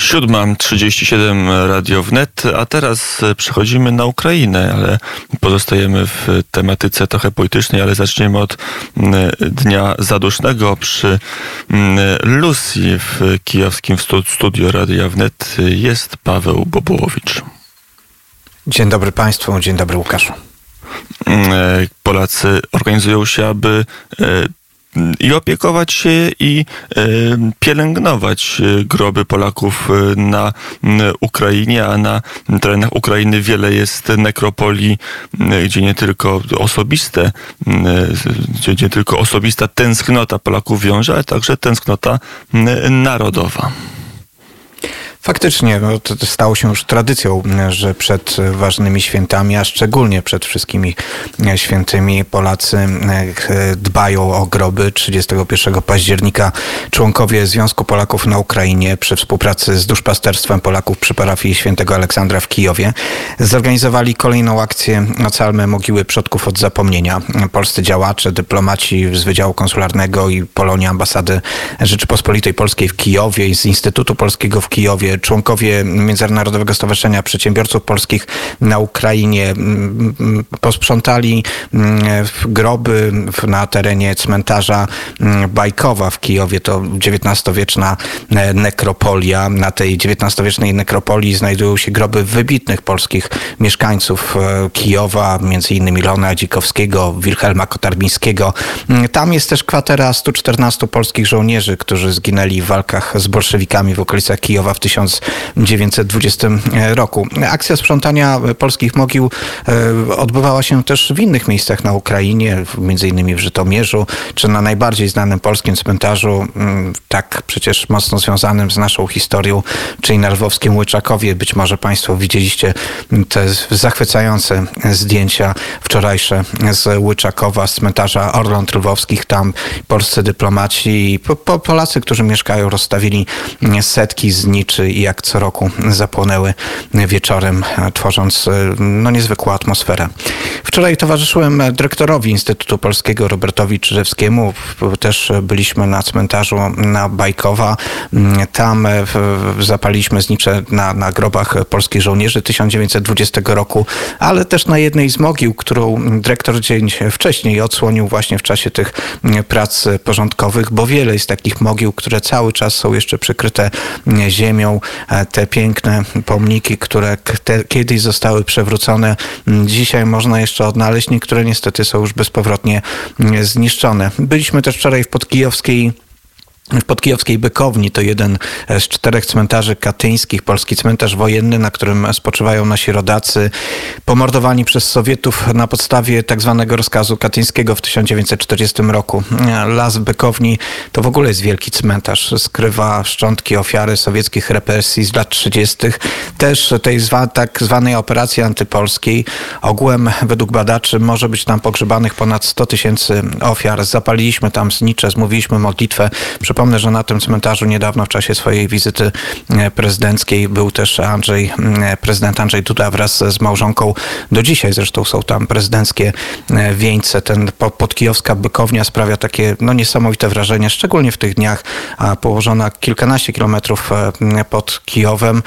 7.37 Radio Wnet, a teraz przechodzimy na Ukrainę, ale pozostajemy w tematyce trochę politycznej, ale zaczniemy od Dnia Zadusznego przy Lucji w kijowskim studio Radia Wnet jest Paweł Bobułowicz. Dzień dobry Państwu, dzień dobry Łukaszu. Mm, Polacy organizują się, aby e, i opiekować się i e, pielęgnować e, groby Polaków e, na Ukrainie, a na terenach Ukrainy wiele jest nekropolii, gdzie nie tylko osobiste, gdzie nie tylko osobista tęsknota Polaków wiąże, ale także tęsknota narodowa. Faktycznie, no, to stało się już tradycją, że przed ważnymi świętami, a szczególnie przed wszystkimi świętymi Polacy e, dbają o groby. 31 października członkowie Związku Polaków na Ukrainie przy współpracy z duszpasterstwem Polaków przy parafii świętego Aleksandra w Kijowie zorganizowali kolejną akcję Ocalmy Mogiły Przodków od Zapomnienia. Polscy działacze, dyplomaci z Wydziału Konsularnego i Polonia Ambasady Rzeczypospolitej Polskiej w Kijowie i z Instytutu Polskiego w Kijowie członkowie Międzynarodowego Stowarzyszenia Przedsiębiorców Polskich na Ukrainie mm, mm, posprzątali mm, groby na terenie cmentarza Bajkowa w Kijowie. To XIX-wieczna e, nekropolia. Na tej XIX-wiecznej nekropolii znajdują się groby wybitnych polskich mieszkańców e, Kijowa, innymi Lona Dzikowskiego, Wilhelma Kotarbińskiego. Tam jest też kwatera 114 polskich żołnierzy, którzy zginęli w walkach z bolszewikami w okolicach Kijowa w 1900 1920 roku. Akcja sprzątania polskich mogił e, odbywała się też w innych miejscach na Ukrainie, innymi w Żytomierzu, czy na najbardziej znanym polskim cmentarzu, mm, tak przecież mocno związanym z naszą historią, czyli na lwowskim Łyczakowie. Być może Państwo widzieliście te zachwycające zdjęcia wczorajsze z Łyczakowa, z cmentarza Orląt Lwowskich. Tam polscy dyplomaci i Polacy, którzy mieszkają, rozstawili setki zniczy i jak co roku zapłonęły wieczorem, tworząc e, no, niezwykłą atmosferę. Wczoraj towarzyszyłem dyrektorowi Instytutu Polskiego Robertowi Czyżewskiemu. Też byliśmy na cmentarzu na Bajkowa. Tam e, zapaliśmy znicze na, na grobach polskich żołnierzy 1920 roku, ale też na jednej z mogił, którą dyrektor dzień wcześniej odsłonił właśnie w czasie tych prac porządkowych, bo wiele jest takich mogił, które cały czas są jeszcze przykryte ziemią. E, te piękne pomniki, które kiedyś zostały przewrócone, dzisiaj można jeszcze odnaleźć. Niektóre niestety są już bezpowrotnie zniszczone. Byliśmy też wczoraj w Podkijowskiej w podkijowskiej Bykowni to jeden z czterech cmentarzy katyńskich, polski cmentarz wojenny, na którym spoczywają nasi rodacy, pomordowani przez Sowietów na podstawie tak zwanego rozkazu katyńskiego w 1940 roku. Las Bykowni to w ogóle jest wielki cmentarz. Skrywa szczątki ofiary sowieckich represji z lat 30. Też tej zwa, tak zwanej operacji antypolskiej. Ogółem według badaczy może być tam pogrzebanych ponad 100 tysięcy ofiar. Zapaliliśmy tam znicze, zmówiliśmy modlitwę. Przypomnę, że na tym cmentarzu niedawno w czasie swojej wizyty e, prezydenckiej był też Andrzej, e, prezydent Andrzej Duda wraz z małżonką. Do dzisiaj zresztą są tam prezydenckie e, wieńce. Ten podkijowska bykownia sprawia takie no, niesamowite wrażenie, szczególnie w tych dniach położona kilkanaście kilometrów pod Kijowem.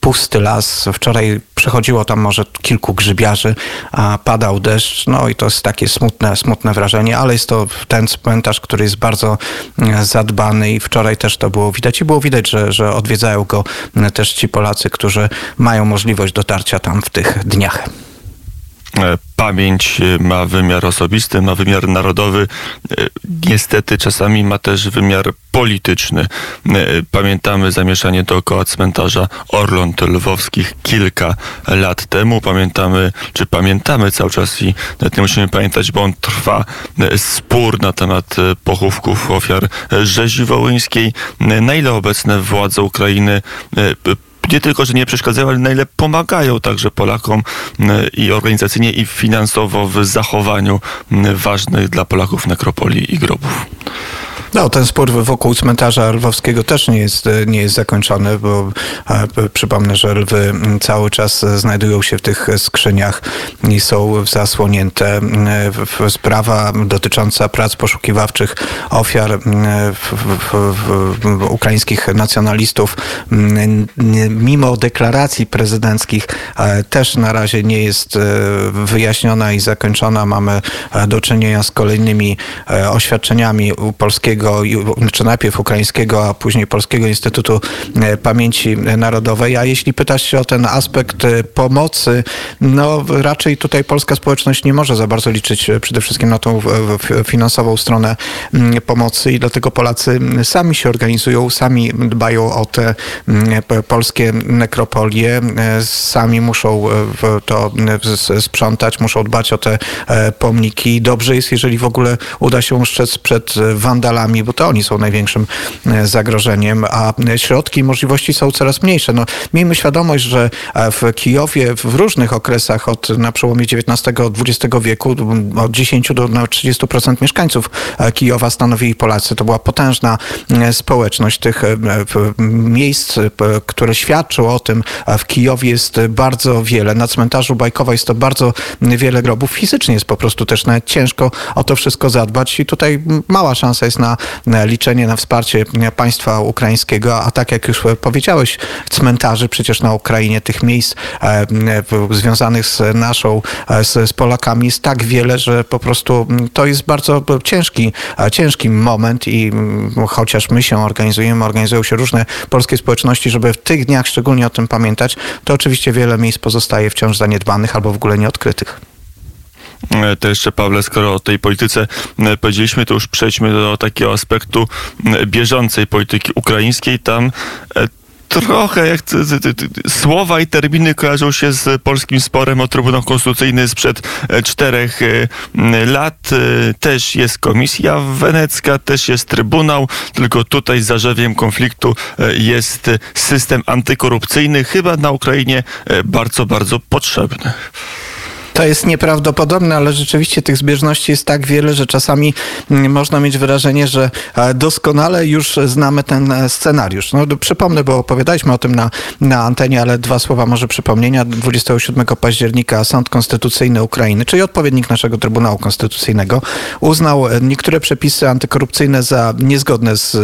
Pusty las. Wczoraj przechodziło tam może kilku grzybiarzy, a padał deszcz, no i to jest takie smutne, smutne wrażenie, ale jest to ten cmentarz, który jest bardzo zadbany i wczoraj też to było widać i było widać, że, że odwiedzają go też ci Polacy, którzy mają możliwość dotarcia tam w tych dniach. E, pamięć e, ma wymiar osobisty, ma wymiar narodowy. E, niestety czasami ma też wymiar polityczny. Pamiętamy zamieszanie dookoła cmentarza Orląt Lwowskich kilka lat temu. Pamiętamy, czy pamiętamy cały czas i nawet nie musimy pamiętać, bo on trwa spór na temat pochówków ofiar rzezi wołyńskiej. Na ile obecne władze Ukrainy nie tylko, że nie przeszkadzają, ale na ile pomagają także Polakom i organizacyjnie, i finansowo w zachowaniu ważnych dla Polaków nekropolii i grobów. No, ten spór wokół cmentarza lwowskiego też nie jest, nie jest zakończony, bo e, przypomnę, że lwy cały czas znajdują się w tych skrzyniach i są zasłonięte. E, sprawa dotycząca prac poszukiwawczych ofiar e, ukraińskich nacjonalistów, mimo deklaracji prezydenckich, też na razie nie jest wyjaśniona i zakończona. Mamy do czynienia z kolejnymi oświadczeniami polskiego polskiego, czy najpierw ukraińskiego, a później Polskiego Instytutu e, Pamięci Narodowej. A jeśli pytasz się o ten aspekt e, pomocy, no raczej tutaj polska społeczność nie może za bardzo liczyć e, przede wszystkim na tą finansową stronę pomocy i dlatego Polacy sami się organizują, sami dbają o te polskie nekropolie, sami muszą to sprzątać, muszą dbać o te pomniki. Dobrze jest, jeżeli w ogóle uda się ustrzec przed wandalami bo to oni są największym e, zagrożeniem, a środki i możliwości są coraz mniejsze. No, miejmy świadomość, że e, w Kijowie w różnych okresach od na przełomie XIX-XX wieku od 10 do 30% mieszkańców e, Kijowa stanowili Polacy. To była potężna społeczność. Tych miejsc, które świadczą o tym w Kijowie jest bardzo wiele. Na cmentarzu Bajkowa jest to bardzo wiele grobów. Fizycznie jest po prostu też nawet ciężko o to wszystko zadbać i tutaj mała szansa jest na liczenie na wsparcie państwa ukraińskiego, a tak jak już powiedziałeś, cmentarzy przecież na Ukrainie, tych miejsc e, związanych z naszą, e, z, z Polakami jest tak wiele, że po prostu to jest bardzo ciężki, e, ciężki moment i chociaż my się organizujemy, organizują się różne polskie społeczności, żeby w tych dniach szczególnie o tym pamiętać, to oczywiście wiele miejsc pozostaje wciąż zaniedbanych albo w ogóle nieodkrytych. E, to jeszcze, Pawle, skoro o tej polityce e, powiedzieliśmy, to już przejdźmy do takiego aspektu bieżącej polityki ukraińskiej. Tam e, trochę jak słowa i terminy kojarzą się z polskim sporem o Trybunał Konstytucyjny sprzed czterech lat. Też jest komisja wenecka, też jest Trybunał, tylko tutaj zarzewiem konfliktu jest system antykorupcyjny, chyba na Ukrainie bardzo, bardzo potrzebny. To jest nieprawdopodobne, ale rzeczywiście tych zbieżności jest tak wiele, że czasami mm, można mieć wrażenie, że e, doskonale już znamy ten e, scenariusz. No, przypomnę, bo opowiadaliśmy o tym na, na antenie, ale dwa słowa może przypomnienia. 27 października Sąd Konstytucyjny Ukrainy, czyli odpowiednik naszego Trybunału Konstytucyjnego, uznał e, niektóre przepisy antykorupcyjne za niezgodne z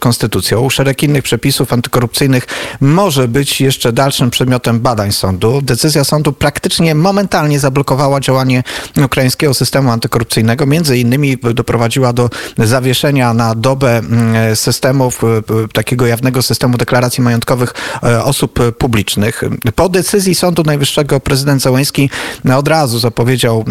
konstytucją. Szereg innych przepisów antykorupcyjnych może być jeszcze dalszym przedmiotem badań sądu. Decyzja sądu praktycznie momentalnie zablokowała zablokowała działanie ukraińskiego systemu antykorupcyjnego. Między innymi doprowadziła do zawieszenia na dobę mm, systemów, takiego jawnego systemu deklaracji majątkowych e, osób publicznych. Po decyzji Sądu Najwyższego prezydent Zełenski od razu zapowiedział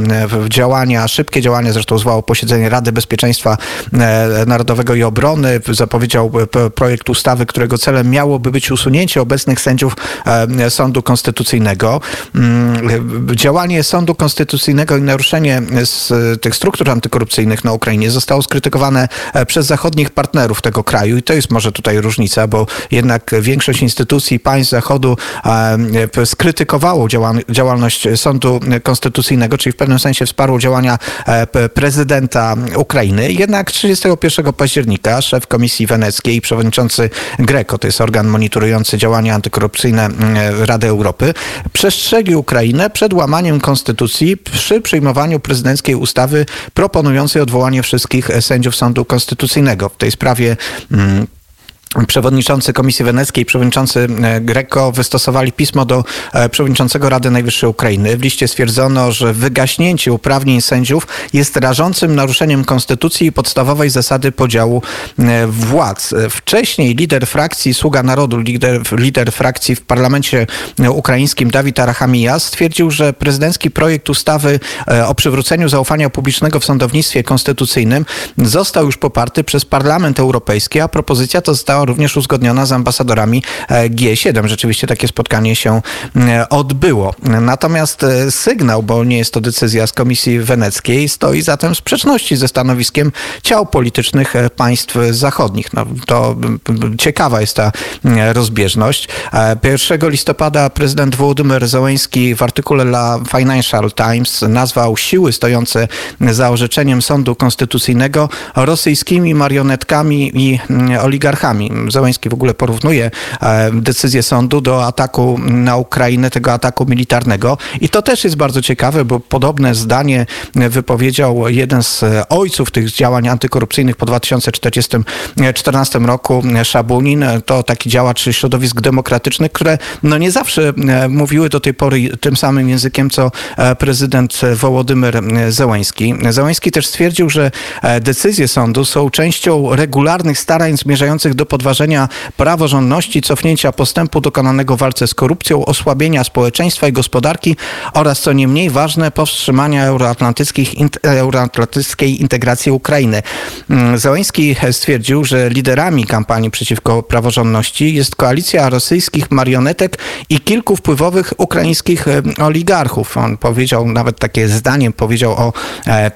działania, szybkie działania, zresztą zwołał posiedzenie Rady Bezpieczeństwa e, Narodowego i Obrony, zapowiedział projekt ustawy, którego celem miałoby być usunięcie obecnych sędziów e, Sądu Konstytucyjnego. Mm, działanie Sądu Sądu Konstytucyjnego i naruszenie z tych struktur antykorupcyjnych na Ukrainie zostało skrytykowane e, przez zachodnich partnerów tego kraju i to jest może tutaj różnica, bo jednak większość instytucji państw Zachodu e, skrytykowało działalność Sądu Konstytucyjnego, czyli w pewnym sensie wsparło działania e, prezydenta Ukrainy. Jednak 31 października szef Komisji Weneckiej i przewodniczący Greco, to jest organ monitorujący działania antykorupcyjne Rady Europy, przestrzegli Ukrainę przed łamaniem konstytucji Konstytucji przy przyjmowaniu prezydenckiej ustawy proponującej odwołanie wszystkich sędziów Sądu Konstytucyjnego. W tej sprawie mm, Przewodniczący Komisji Weneckiej, przewodniczący e, Greco wystosowali pismo do e, przewodniczącego Rady Najwyższej Ukrainy. W liście stwierdzono, że wygaśnięcie uprawnień sędziów jest rażącym naruszeniem konstytucji i podstawowej zasady podziału e, władz. Wcześniej lider frakcji Sługa Narodu, lider, lider frakcji w parlamencie ukraińskim Dawid Arachamija stwierdził, że prezydencki projekt ustawy o przywróceniu zaufania publicznego w sądownictwie konstytucyjnym został już poparty przez Parlament Europejski, a propozycja to została została również uzgodniona z ambasadorami G7. Rzeczywiście takie spotkanie się odbyło. Natomiast sygnał, bo nie jest to decyzja z Komisji Weneckiej, stoi zatem w sprzeczności ze stanowiskiem ciał politycznych państw zachodnich. No, to ciekawa jest ta rozbieżność. 1 listopada prezydent Włodymyr Zełenski w artykule dla Financial Times nazwał siły stojące za orzeczeniem sądu konstytucyjnego rosyjskimi marionetkami i oligarchami. Zełenski w ogóle porównuje decyzję sądu do ataku na Ukrainę, tego ataku militarnego. I to też jest bardzo ciekawe, bo podobne zdanie wypowiedział jeden z ojców tych działań antykorupcyjnych po 2014 roku, Szabunin. To taki działacz środowisk demokratycznych, które no nie zawsze mówiły do tej pory tym samym językiem, co prezydent Wołodymyr Zełański. Zełański też stwierdził, że decyzje sądu są częścią regularnych starań zmierzających do podważenia praworządności, cofnięcia postępu dokonanego w walce z korupcją, osłabienia społeczeństwa i gospodarki oraz, co nie mniej ważne, powstrzymania euroatlantyckiej integracji Ukrainy. Zełański stwierdził, że liderami kampanii przeciwko praworządności jest koalicja rosyjskich marionetek i kilku wpływowych ukraińskich oligarchów. On powiedział nawet takie zdanie, powiedział o e,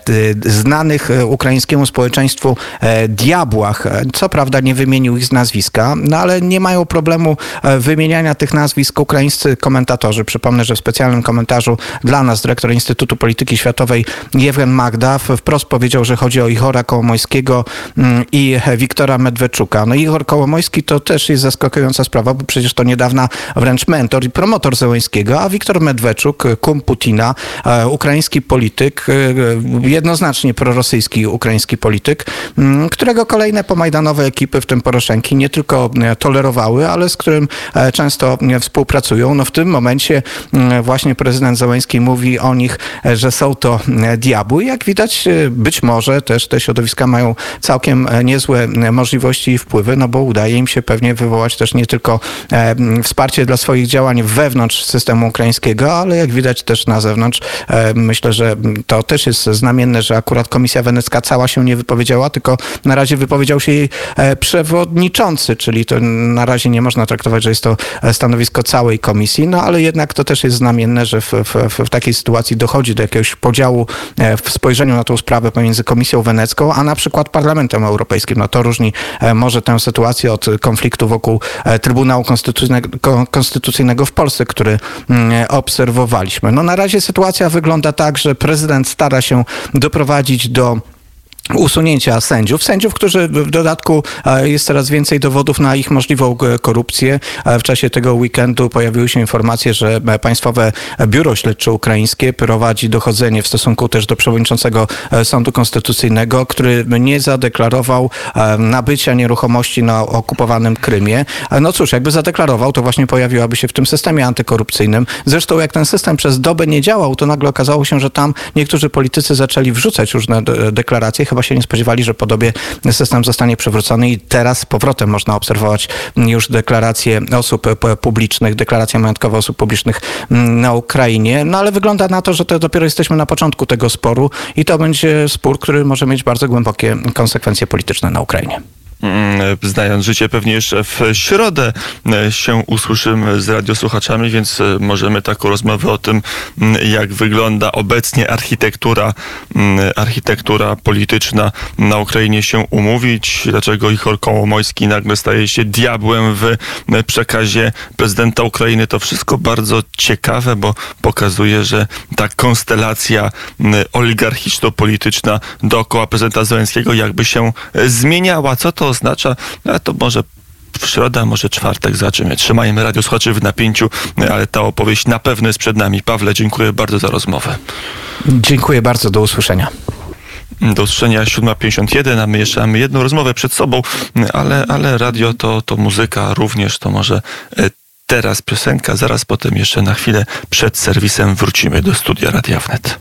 znanych ukraińskiemu społeczeństwu e, diabłach. Co prawda nie wymienił ich nazwiska, no ale nie mają problemu e, wymieniania tych nazwisk ukraińscy komentatorzy. Przypomnę, że w specjalnym komentarzu dla nas dyrektor Instytutu Polityki Światowej Jewgen Magda wprost powiedział, że chodzi o Ichora Kołomojskiego mm, i Wiktora Medweczuka. No Igor Kołomojski to też jest zaskakująca sprawa, bo przecież to niedawna wręcz mentor i promotor Zełęskiego, a Wiktor Medweczuk, kum Putina, e, ukraiński polityk, e, jednoznacznie prorosyjski ukraiński polityk, mm, którego kolejne pomajdanowe ekipy, w tym Poroszenki, nie tylko e, tolerowały, ale z którym często współpracują. No w tym momencie właśnie prezydent Zełęński mówi o nich, że są to diabły. Jak widać, być może też te środowiska mają całkiem niezłe możliwości i wpływy, no bo udaje im się pewnie wywołać też nie tylko wsparcie dla swoich działań wewnątrz systemu ukraińskiego, ale jak widać też na zewnątrz. Myślę, że to też jest znamienne, że akurat Komisja Wenecka cała się nie wypowiedziała, tylko na razie wypowiedział się jej przewodniczący, czyli to na razie nie można traktować, że jest to stanowisko całej komisji, no ale jednak to też jest znamienne, że w, w, w takiej sytuacji dochodzi do jakiegoś podziału w spojrzeniu na tą sprawę pomiędzy Komisją Wenecką, a na przykład Parlamentem Europejskim. No to różni może tę sytuację od konfliktu wokół Trybunału Konstytucyjnego, Konstytucyjnego w Polsce, który obserwowaliśmy. No na razie sytuacja wygląda tak, że prezydent stara się doprowadzić do usunięcia sędziów. Sędziów, którzy w dodatku e, jest coraz więcej dowodów na ich możliwą korupcję. E, w czasie tego weekendu pojawiły się informacje, że Państwowe Biuro Śledcze Ukraińskie prowadzi dochodzenie w stosunku też do przewodniczącego e, Sądu Konstytucyjnego, który nie zadeklarował nabycia nieruchomości na okupowanym Krymie. No cóż, jakby zadeklarował, to właśnie pojawiłaby się w tym systemie antykorupcyjnym. Zresztą jak ten system przez dobę nie działał, to nagle okazało się, że tam niektórzy politycy zaczęli wrzucać różne deklaracje, chyba się nie spodziewali, że podobie system zostanie przywrócony i teraz z powrotem można obserwować już deklaracje osób publicznych, deklaracje majątkowe osób publicznych na Ukrainie. No ale wygląda na to, że to dopiero jesteśmy na początku tego sporu i to będzie spór, który może mieć bardzo głębokie konsekwencje polityczne na Ukrainie. Mm, znając życie, pewnie jeszcze w środę e, się usłyszymy z radiosłuchaczami, więc e, możemy taką rozmowę o tym, mm, jak wygląda obecnie architektura, mm, architektura polityczna na Ukrainie się umówić. Dlaczego Ichor Kołomojski nagle staje się diabłem w e, przekazie prezydenta Ukrainy. To wszystko bardzo ciekawe, bo pokazuje, że ta konstelacja oligarchiczno-polityczna dookoła prezydenta Zełenskiego jakby się zmieniała. Co to oznacza, no to może w środę, może czwartek zaczniemy. Trzymajmy radio słuchaczy w napięciu, ale ta opowieść na pewno jest przed nami. Pawle, dziękuję bardzo za rozmowę. Dziękuję bardzo, do usłyszenia. Do usłyszenia 7.51, a my jeszcze mamy jedną rozmowę przed sobą, ale, ale radio to, to muzyka również, to może e, teraz piosenka, zaraz potem jeszcze na chwilę przed serwisem wrócimy do studia Radia Wnet.